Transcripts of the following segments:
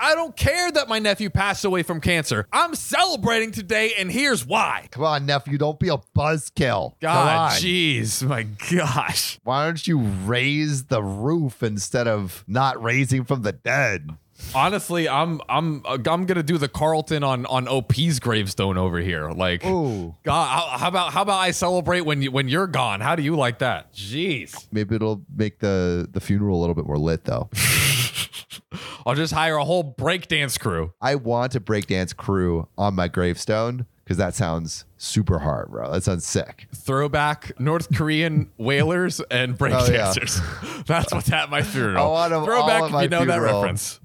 I don't care that my nephew passed away from cancer. I'm celebrating today, and here's why. Come on, nephew, don't be a buzzkill. God, jeez, my gosh. Why don't you raise the roof instead of not raising from the dead? Honestly, I'm I'm I'm gonna do the Carlton on on OP's gravestone over here. Like, Ooh. God, how, how about how about I celebrate when you when you're gone? How do you like that? Jeez, Maybe it'll make the the funeral a little bit more lit though. I'll just hire a whole breakdance crew. I want a breakdance crew on my gravestone because that sounds super hard, bro. That sounds sick. Throwback North Korean whalers and Oh, yeah. breakdancers. That's what's at my funeral. I want 'em all Throwback at if my you know that reference.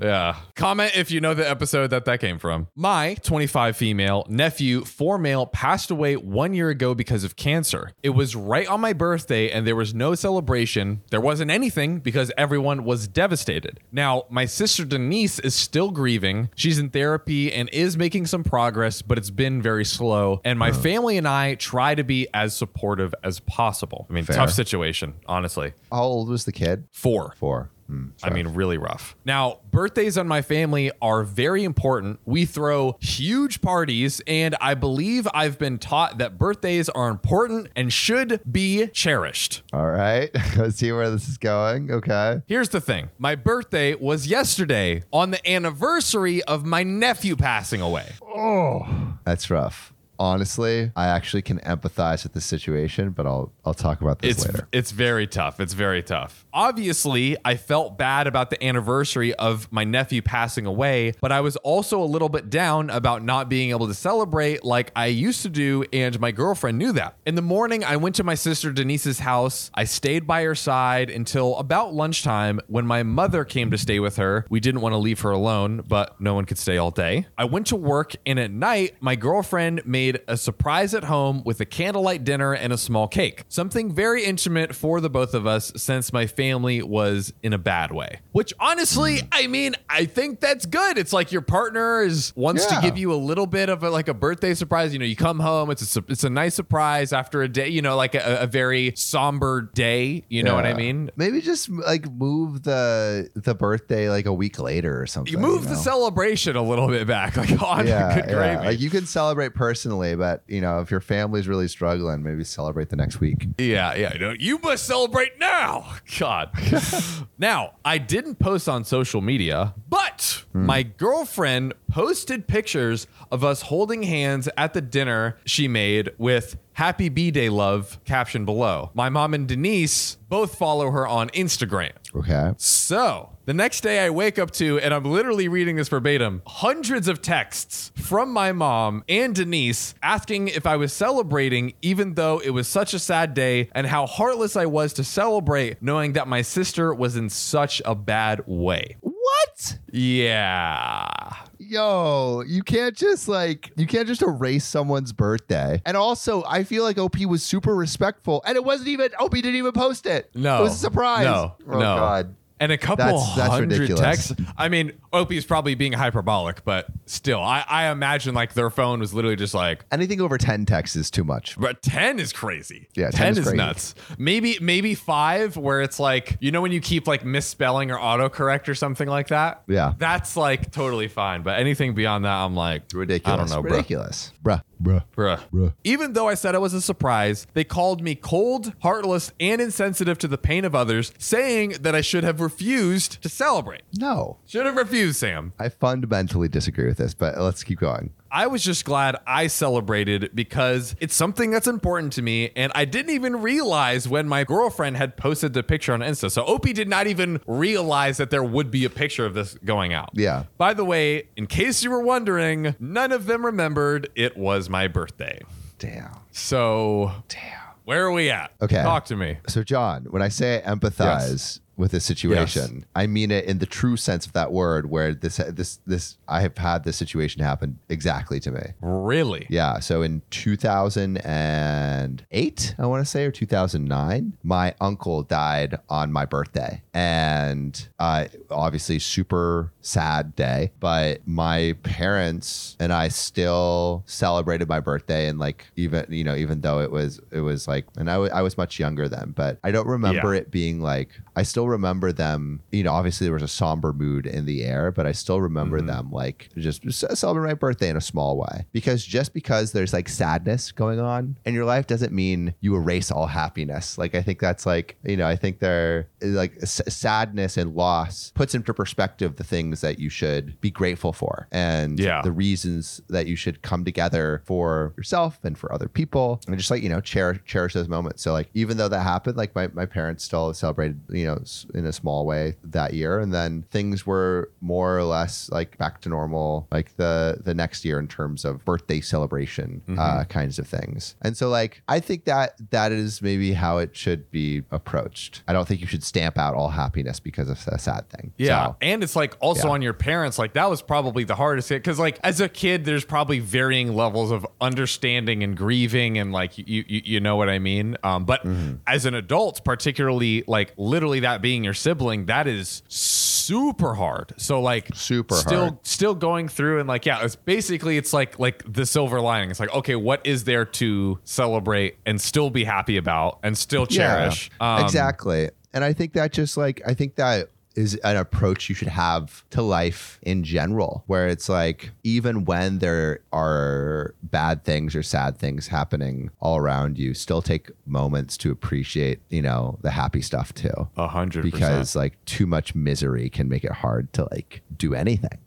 Yeah. Comment if you know the episode that that came from. My 25 female nephew, four male, passed away one year ago because of cancer. It was right on my birthday and there was no celebration. There wasn't anything because everyone was devastated. Now, my sister Denise is still grieving. She's in therapy and is making some progress, but it's been very slow. And my family and I try to be as supportive as possible. I mean, Fair. tough situation, honestly. How old was the kid? Four. Four. Hmm, I mean, really rough. Now, birthdays on my family are very important. We throw huge parties, and I believe I've been taught that birthdays are important and should be cherished. all right. Let's see where this is going. Okay. Here's the thing my birthday was yesterday on the anniversary of my nephew passing away. Oh, that's rough. Honestly, I actually can empathize with the situation, but I'll I'll talk about this It's later. it's very tough. It's very tough. Obviously, I felt bad about the anniversary of my nephew passing away, but I was also a little bit down about not being able to celebrate like I used to do, and my girlfriend knew that. In the morning, I went to my sister Denise's house. I stayed by her side until about lunchtime when my mother came to stay with her. We didn't want to leave her alone, but no one could stay all day. I went to work, and at night, my girlfriend made a surprise at home with a candlelight dinner and a small cake. Something very intimate for the both of us since my family was in a bad way. Which honestly, hmm. I mean, I think that's good. It's like your partner is wants Yeah. to give you a little bit of a, like a birthday surprise. You know, you come home, it's a it's a nice surprise after a day. You know, like a, a very somber day. You know what I mean? Maybe just like move the the birthday like a week later or something. You move the know? celebration a little bit back. Like, oh, yeah, good yeah. gravy. Like you can celebrate personally, but you know if your family's really struggling, maybe celebrate the next week. Yeah, yeah. No, you must celebrate now. God. now, I didn't post on social media, but Mm. my girlfriend posted pictures of us holding hands at the dinner she made with Happy B Day Love caption below. My mom and Denise both follow her on Instagram. Okay. So the next day I wake up to, and I'm literally reading this verbatim, hundreds of texts from my mom and Denise asking if I was celebrating, even though it was such a sad day, and how heartless I was to celebrate, knowing that my sister was in such a bad way. What? Yeah. Yo, you can't just like you can't just erase someone's birthday. And also, I feel like OP was super respectful, and it wasn't even OP didn't even post it. No. it was a surprise. No. oh no. God. And a couple That's- that's hundred ridiculous. texts. I mean, Opie's probably being hyperbolic, but still, I, I imagine like their phone was literally just like, Anything over ten texts is too much. But 10 is crazy. Yeah, 10, 10 is is nuts. Maybe maybe 5 where it's like, you know when you keep like misspelling or autocorrect or something like that? Yeah. That's like totally fine, but anything beyond that I'm like Ridiculous. I don't know. Ridiculous. Bruh. Bruh. Bruh. Bruh. Even though I said it was a surprise, they called me cold, heartless, and insensitive to the pain of others, saying that I should have refused to celebrate. No. Should have refused, Sam. I fundamentally disagree with this, but let's keep going. I was just glad I celebrated because it's something that's important to me. And I didn't even realize when my girlfriend had posted the picture on Insta. So Opie did not even realize that there would be a picture of this going out. Yeah. By the way, in case you were wondering, none of them remembered it was my birthday. Damn. So Damn. where are we at? Okay. Talk to me. So, John, when I say empathize with this situation, I mean it in the true sense of that word, where this this this I have had this situation happen exactly to me. Really? Yeah. So in 2008, I want to say, or 2009, my uncle died on my birthday. And uh, obviously, super sad day. But my parents and I still celebrated my birthday. And like, even, you know, even though it was, it was like, and I I was much younger then, but I don't remember Yeah. it being like, I still remember them. You know, obviously there was a somber mood in the air, but I still remember Mhm. them like just c- celebrate my birthday in a small way. Because just because there's like sadness going on in your life doesn't mean you erase all happiness. Like I think that's like you know I think they're like s- sadness and loss puts into perspective the things that you should be grateful for and Yeah. the reasons that you should come together for yourself and for other people and just like you know cherish cherish those moments so like even though that happened like my, my parents still celebrated you know s- in a small way that year and then things were more or less like back to normal like the the next year in terms of birthday celebration uh, kinds of things and so like i think that that is maybe how it should be approached i don't think you should stamp out all happiness because of a sad thing Yeah. So, and it's like also Yeah. on your parents. Like that was probably the hardest hit. Cause like as a kid, there's probably varying levels of understanding and grieving and like you you, you know what I mean? Um, but Mm-hmm. as an adult, particularly like literally that being your sibling, that is super hard. So like Super still hard. still going through and like yeah, it's basically it's like like the silver lining. It's like, okay, what is there to celebrate and still be happy about and still cherish? Um, exactly. And I think that just like I think that is an approach you should have to life in general, where it's like even when there are bad things or sad things happening all around you, still take moments to appreciate, you know, the happy stuff too. A hundred percent. Because like too much misery can make it hard to like do anything.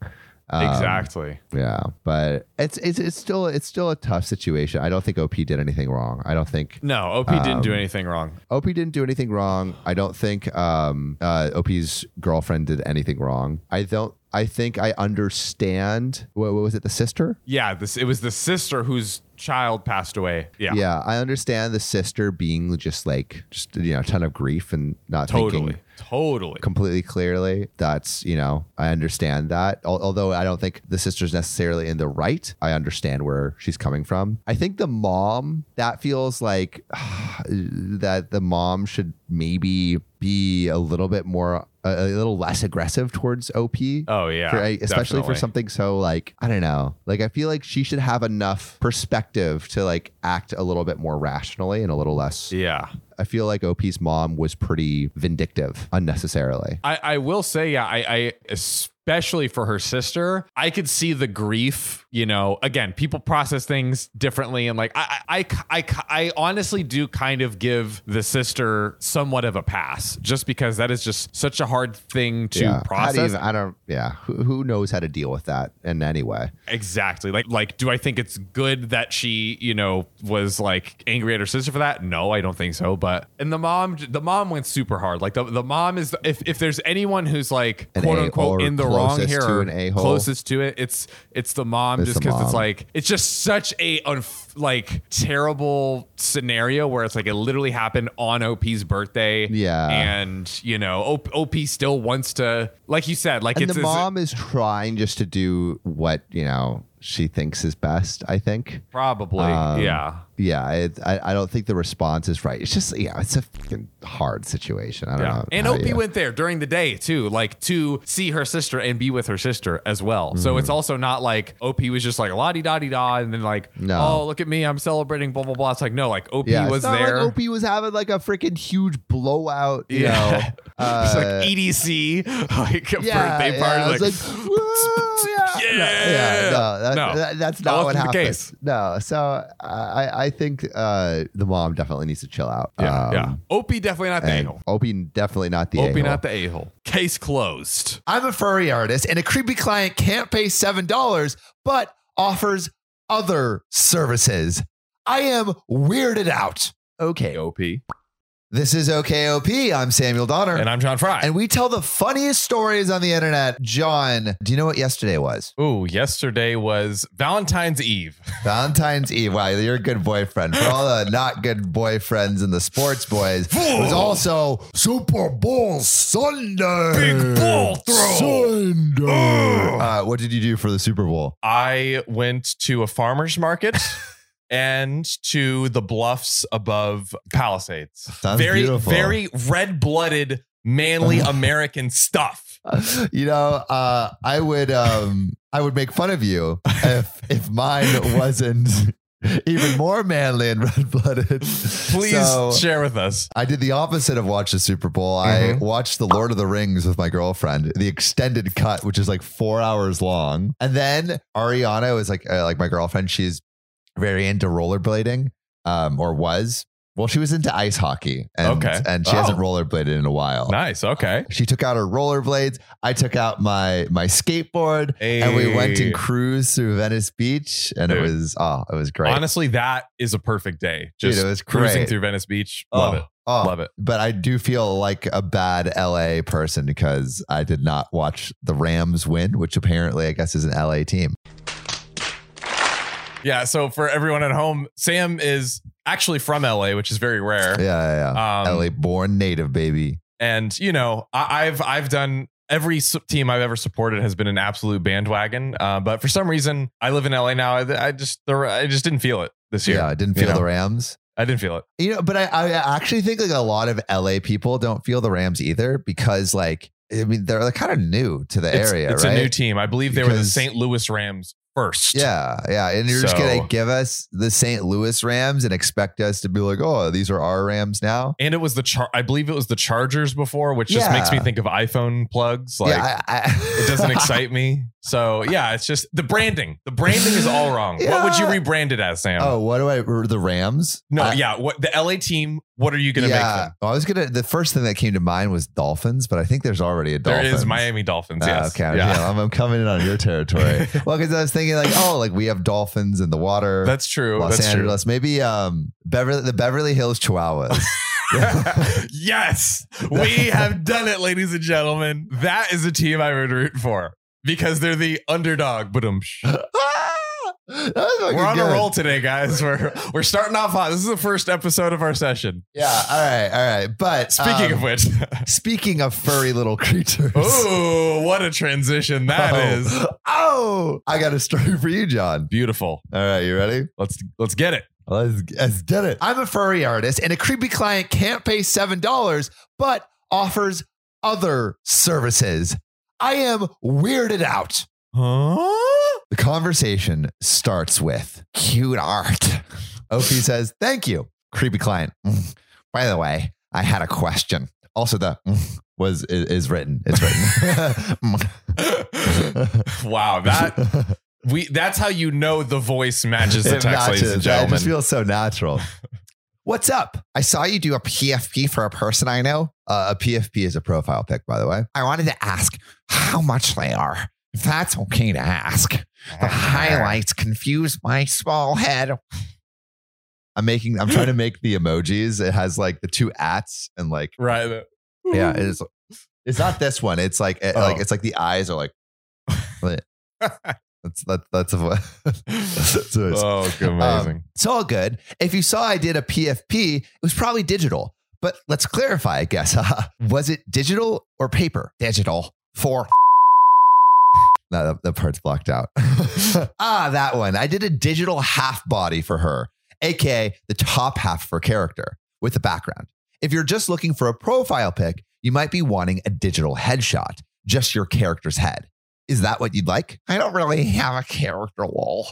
Um, Exactly. Yeah, but it's it's it's still it's still a tough situation. I don't think OP did anything wrong. I don't think No, OP didn't do Um, anything wrong. OP didn't do anything wrong. I don't think um, uh, OP's girlfriend did anything wrong. I don't. I think I understand. What, what was it? The sister? Yeah, this it was the sister whose child passed away. Yeah, Yeah, I understand the sister being just like just you know a ton of grief and not totally, thinking totally. completely clearly. That's you know I understand that. Al- Although I don't think the sister's necessarily in the right. I understand where she's coming from. I think the mom that feels like that the mom should maybe be a little bit more a, little less aggressive towards OP. Oh yeah, For- especially for something so like I don't know. Like I feel like she should have enough perspective to like act a little bit more rationally and a little less. Yeah, I feel like OP's mom was pretty vindictive unnecessarily. I I will say yeah, I I especially for her sister, I could see the grief. You know, again, people process things differently, and like I I I I, honestly do kind of give the sister somewhat of a pass, just because that is just such a hard thing to do you process. even- I don't. Yeah. Who, who knows how to deal with that in any way? Exactly. Like like do I think it's good that she, you know, was like angry at her sister for that? No, I don't think so. But and the mom the mom went super hard. Like the, the mom is if if there's anyone who's like An quote unquote in the wrong closest here to an a-hole. closest to it, it's it's the mom It's just because it's like it's just such a unf- like terrible scenario where it's like it literally happened on OP's birthday. Yeah. And you know, OP, OP still wants to like you said, like And it's the mom is trying just to do what you know she thinks is best. I think. probably Um, yeah. Yeah. It, I. I don't think the response is right. It's just yeah. It's a fucking hard situation. I don't Yeah. know. And OP you- went there during the day too, like to see her sister and be with her sister as well. So Mm-hmm. it's also not like OP was just like la di da di da and then like, No. oh, look at me, I'm celebrating, blah, blah, blah. It's like, no, like OP Yeah, was it's not there. Like OP was having like a freaking huge blowout. You Yeah. know, it's uh, like EDC, like a yeah, birthday yeah, party. it's like, like, yeah, Yeah. No, yeah, no, that, No. that- that's That not what wasn't happened. case. No, so I, I think uh, the mom definitely needs to chill out. yeah, Um, yeah. OP definitely not the a-hole. OP definitely not the OP a-hole. not the a-hole. Case closed. I'm a furry artist, and a creepy client can't pay $7, but offers other services. I am weirded out. okay. OP. This is OKOP. I'm Samuel Donner. And I'm John Fry. and we tell the funniest stories on the internet. John, do you know what yesterday was? Ooh, yesterday was Valentine's Eve. Valentine's Eve. Wow, you're a good boyfriend. For all the not good boyfriends and the sports boys, it was also Super Bowl Sunday. Big ball throw. Sunday. Uh, what did you do for the Super Bowl? I went to a farmer's market and to the bluffs above Palisades. Sounds very, beautiful. very red blooded, manly American stuff. You know, uh, I would um, I would make fun of you if if mine wasn't even more manly and red blooded. Please share with us. I did the opposite of watch the Super Bowl. I Mhm. watched The Lord of the Rings with my girlfriend, the extended cut, which is like four hours long. And then Ariana was like, uh, like my girlfriend, she's very into rollerblading, um, or was. Well, she was into ice hockey, and Okay. and she hasn't Oh. rollerbladed in a while. Nice. Okay. She took out her rollerblades. I took out my my skateboard, and we went and cruised through Venice Beach, and it was oh, it was great. Honestly, that is a perfect day. Dude, Just it was cruising great. through Venice Beach. Love oh, it. oh. Love it. But I do feel like a bad LA person because I did not watch the Rams win, which apparently I guess is an LA team. Yeah. So for everyone at home, Sam is actually from LA, which is very rare. Yeah, yeah, yeah. Um, LA born native, baby. and you know I, i've i've done every team i've ever supported has been an absolute bandwagon uh, but for some reason i live in la now i, I just the, i just didn't feel it this year Yeah, I didn't feel know? the Rams. i didn't feel it You know, but I, I actually think like a lot of LA people don't feel the Rams either because like I mean they're like kind of new to the it's, area, it's right? a new team i believe they were the st louis rams first Yeah, yeah. And you're just gonna give us the St. Louis Rams and expect us to be like, oh, these are our Rams now. and it was the char i believe it was the chargers before which just makes me think of iphone plugs like yeah, I, I, it doesn't excite me so yeah it's just the branding the branding is all wrong what would you rebrand it as sam oh, what do I? The Rams? no I- yeah what the la team what are you gonna make them I was gonna. The first thing that came to mind was dolphins, but I think there's already a there dolphin. is miami dolphins Ah, yes okay, yeah. yeah. I'm, I'm coming in on your territory. well, because I was thinking like, oh, like we have dolphins in the water. That's true. Los That's Angeles, maybe um Beverly, the Beverly Hills Chihuahuas. yes, we have done it, ladies and gentlemen. That is a team I would root for because they're the underdog. But fucking we're on good. a roll today, guys. We're we're starting off hot. This is the first episode of our session. Yeah. All right. All right. But Speaking um, of which, speaking of furry little creatures. oh, what a transition that oh, is. Oh, I got a story for you, John. Beautiful. All right, you ready? Let's let's get it. Let's, let's get it. I'm a furry artist, and a creepy client can't pay $7, but offers other services. I am weirded out. Huh? The conversation starts with cute art. Opie says, Thank you. Creepy client. "Mm, By the way, I had a question. Also, the mm, was is, is written. It's written. wow, that we that's how you know the voice matches the It text, ladies and matches. It just feels so natural. What's up? I saw you do a PFP for a person I know. Uh, a PFP is a profile pic, by the way. I wanted to ask how much they are. If that's okay to ask. The highlights confuse my small head. I'm making. I'm trying to make the emojis. It has like the two ats and like right. yeah. It's it's not this one. It's like it, Oh. like it's like the eyes are like. That's that, that's a. that's a Oh, amazing. um, it's all good. If you saw I did a PFP, it was probably digital. But let's clarify, I guess. was it digital or paper? Digital for. No, that, that part's blocked out. ah, that one. I did a digital half body for her, aka the top half of her character with the background. If you're just looking for a profile pic, you might be wanting a digital headshot, just your character's head. Is that what you'd like? I don't really have a character wall.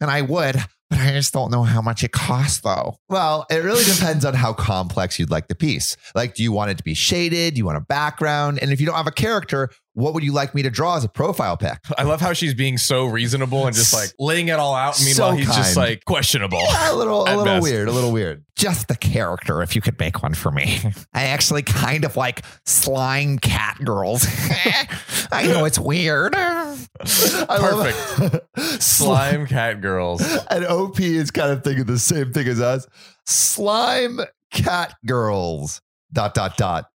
And I would, but I just don't know how much it costs though. Well, it really depends on how complex you'd like the piece. Like, do you want it to be shaded? Do you want a background? And if you don't have a character, what would you like me to draw as a profile pic? I love how she's being so reasonable and just like laying it all out. So Meanwhile, he's just like questionable. a little, a little best. weird, a little weird. Just the character, if you could make one for me. I actually kind of like slime cat girls. I know it's weird. Perfect. Slime cat girls. And OP is kind of thinking the same thing as us. Slime cat girls. Dot dot dot.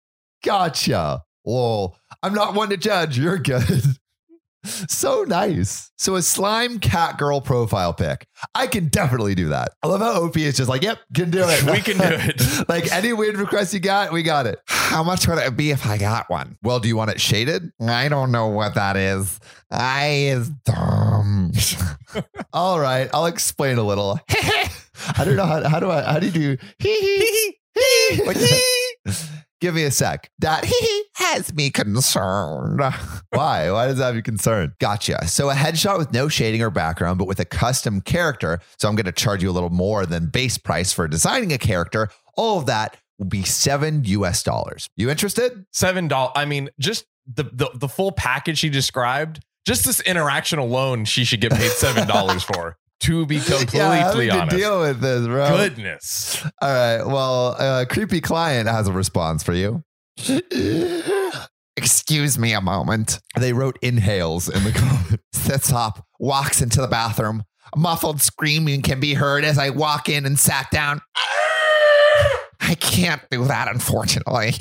Gotcha. Lol. I'm not one to judge. You're good. So nice. So a slime cat girl profile pic. I can definitely do that. I love how OP is just like, yep, can do it. We can do it. like any weird request you got, we got it. How much would it be if I got one? Well, do you want it shaded? I don't know what that is. I is dumb. All right, I'll explain a little. I don't know how, how do I how do you do Like- Give me a sec. That has me concerned. Why? Why does that have you concerned? Gotcha. So a headshot with no shading or background, but with a custom character. So I'm going to charge you a little more than base price for designing a character. All of that will be seven US dollars. You interested? Seven dollars. I mean, just the, the the full package she described. Just this interaction alone, she should get paid seven dollars for. To be completely yeah, having honest, to deal with this, bro. goodness. All right. Well, uh, creepy client has a response for you. Excuse me a moment. They wrote inhales in the comments. Sits up, walks into the bathroom. A muffled screaming can be heard as I walk in and sat down. I can't do that, unfortunately.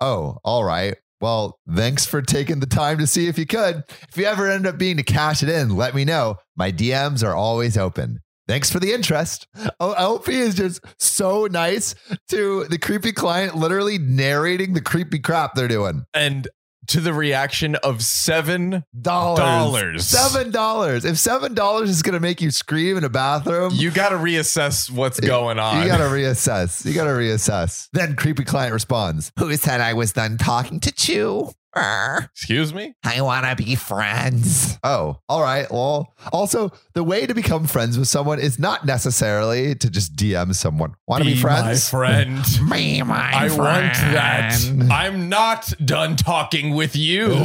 oh, all right. Well, thanks for taking the time to see if you could. If you ever end up being to cash it in, let me know. My DMs are always open. Thanks for the interest. Oh, LP is just so nice to the creepy client, literally narrating the creepy crap they're doing. And to the reaction of seven Dollars. Seven dollars. If seven dollars is gonna make you scream in a bathroom, you got to reassess what's going on. You gotta reassess. You gotta reassess. Then creepy client responds, Who said I was done talking to Chew? Err, Excuse me? I wanna be friends. Oh, all right. Well, also, the way to become friends with someone is not necessarily to just DM someone. Wanna be, friends? my friend. Be my I want that. I'm not done talking with you.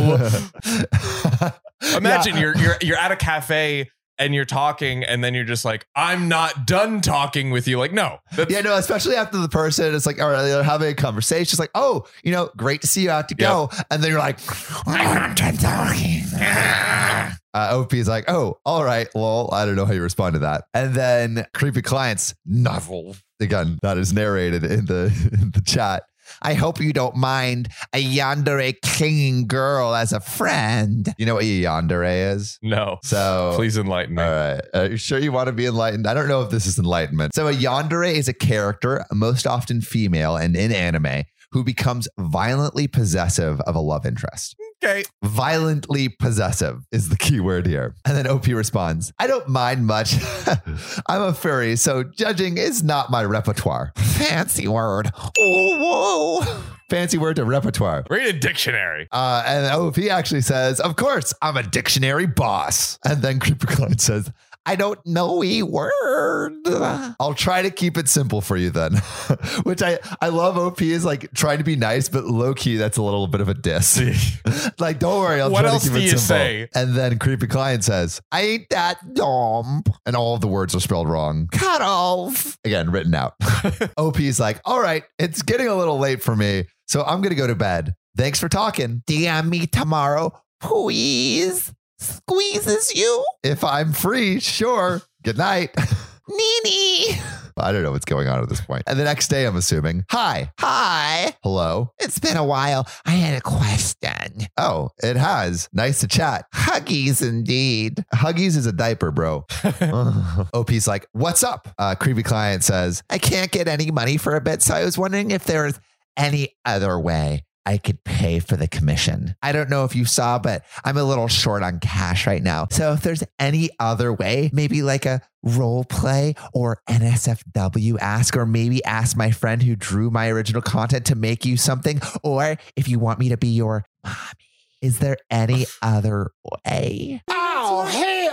Imagine you're you're you're at a cafe and you're talking, and then you're just like, I'm not done talking with you. Like, no, Yeah, no, especially after the person it's like, all right, they're having a conversation. It's like, oh, you know, great to see you out to go. And then you're like, I'm not done talking. Uh, OP is like, oh, all right. Well, I don't know how you respond to that. And then creepy clients novel again. That is narrated in the in the chat. I hope you don't mind a yandere clinging girl as a friend. You know what a yandere is? no. So Please enlighten me. all right. Are you sure you want to be enlightened? I don't know if this is enlightenment. So, a yandere is a character, most often female and in anime, who becomes violently possessive of a love interest. Okay. Violently possessive is the key word here. And then OP responds, I don't mind much. I'm a furry, so judging is not my repertoire. Fancy word. Oh, whoa. Fancy word to repertoire. Read a dictionary. Uh, and OP actually says, Of course, I'm a dictionary boss. And then Creeper Client says, I don't know a word. I'll try to keep it simple for you then. Which I, I love OP is like trying to be nice, but low key, that's a little bit of a diss. like, don't worry, I'll What try else to keep do it you simple. say? And then Creepy Client says, I ain't that dumb. And all of the words are spelled wrong. Cut off. Again, written out. OP is like, all right, it's getting a little late for me. So I'm going to go to bed. Thanks for talking. DM me tomorrow, please. Squeezes you. If I'm free, sure. Good night. Nini. I don't know what's going on at this point. And the next day, I'm assuming. Hi. Hi. Hello. It's been a while. I had a question. Oh, it has. Nice to chat. Huggies, indeed. Huggies is a diaper, bro. OP's like, what's up? Uh, creepy client says, I can't get any money for a bit. So I was wondering if there's any other way I could pay for the commission. I don't know if you saw, but I'm a little short on cash right now. So if there's any other way, maybe like a role play or NSFW ask, or maybe ask my friend who drew my original content to make you something, or if you want me to be your mommy. Is there any other way?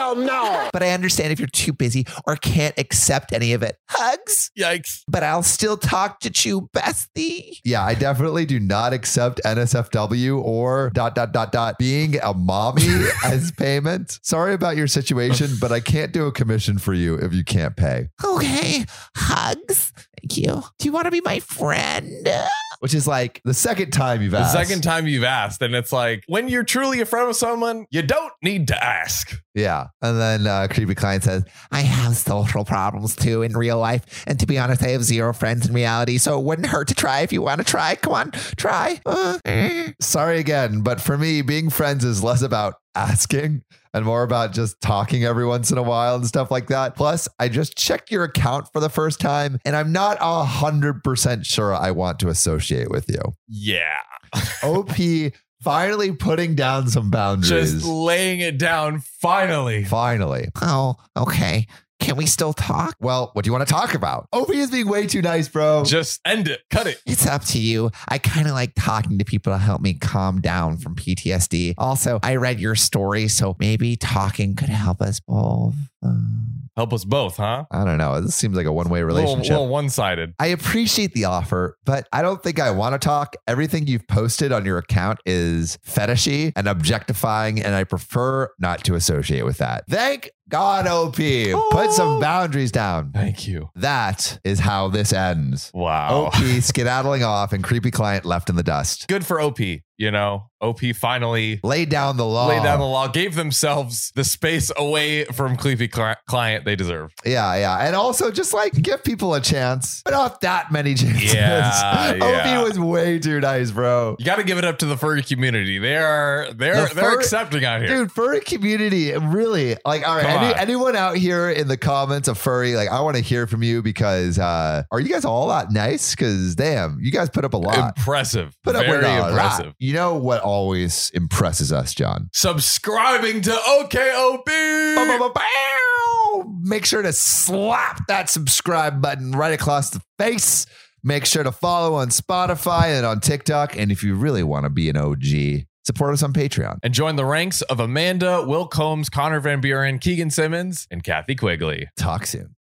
Oh, hell no. But I understand if you're too busy or can't accept any of it. Hugs Yikes. but I'll still talk to you, Bestie. Yeah, I definitely do not accept NSFW or dot dot dot dot being a mommy as payment. Sorry about your situation, but I can't do a commission for you if you can't pay. Okay, hugs. Thank you. Do you want to be my friend? Which is like the second time you've asked. The second time you've asked, and it's like when you're truly a friend with someone, you don't need to ask. Yeah. And then uh, Creepy Client says, I have social problems too in real life. And to be honest, I have zero friends in reality. So it wouldn't hurt to try if you want to try. Come on, try. Uh, eh. Sorry again. But for me, being friends is less about asking and more about just talking every once in a while and stuff like that. Plus, I just checked your account for the first time and I'm not a hundred percent sure I want to associate with you. Yeah. OP finally putting down some boundaries. Just laying it down finally. Finally. Oh, okay. Can we still talk? Well, what do you want to talk about? Opie is being way too nice, bro. Just end it. Cut it. It's up to you. I kind of like talking to people to help me calm down from PTSD. Also, I read your story, so maybe talking could help us both. Help us both, huh? I don't know. This seems like a one way A little, relationship. little one-sided. I appreciate the offer, but I don't think I want to talk. Everything you've posted on your account is fetishy and objectifying, and I prefer not to associate with that. Thank God, OP. Put some oh. boundaries down. Thank you. That is how this ends. Wow. OP skedaddling off and creepy client left in the dust. Good for OP. You know, OP finally Laid down the law. laid down the law, gave themselves the space away from creepy cli- client they deserve. Yeah, yeah. And also just like give people a chance, but not that many chances. Yeah, yeah. OP was way too nice, bro. You got to give it up to the furry community. They are they're The they're fur- accepting out here. Dude, furry community, really. Like, all right, any, anyone out here in the comments of furry, like, I want to hear from you because uh are you guys all that nice? Because damn, you guys put up a lot. Impressive. Put up Very with impressive. lot. You know what always impresses us, John? Subscribing to OKOP. Make sure to slap that subscribe button right across the face. Make sure to follow on Spotify and on TikTok. And if you really want to be an OG, support us on Patreon. And join the ranks of Amanda, Will Combs, Connor Van Buren, Keegan Simmons, and Kathy Quigley. Talk soon.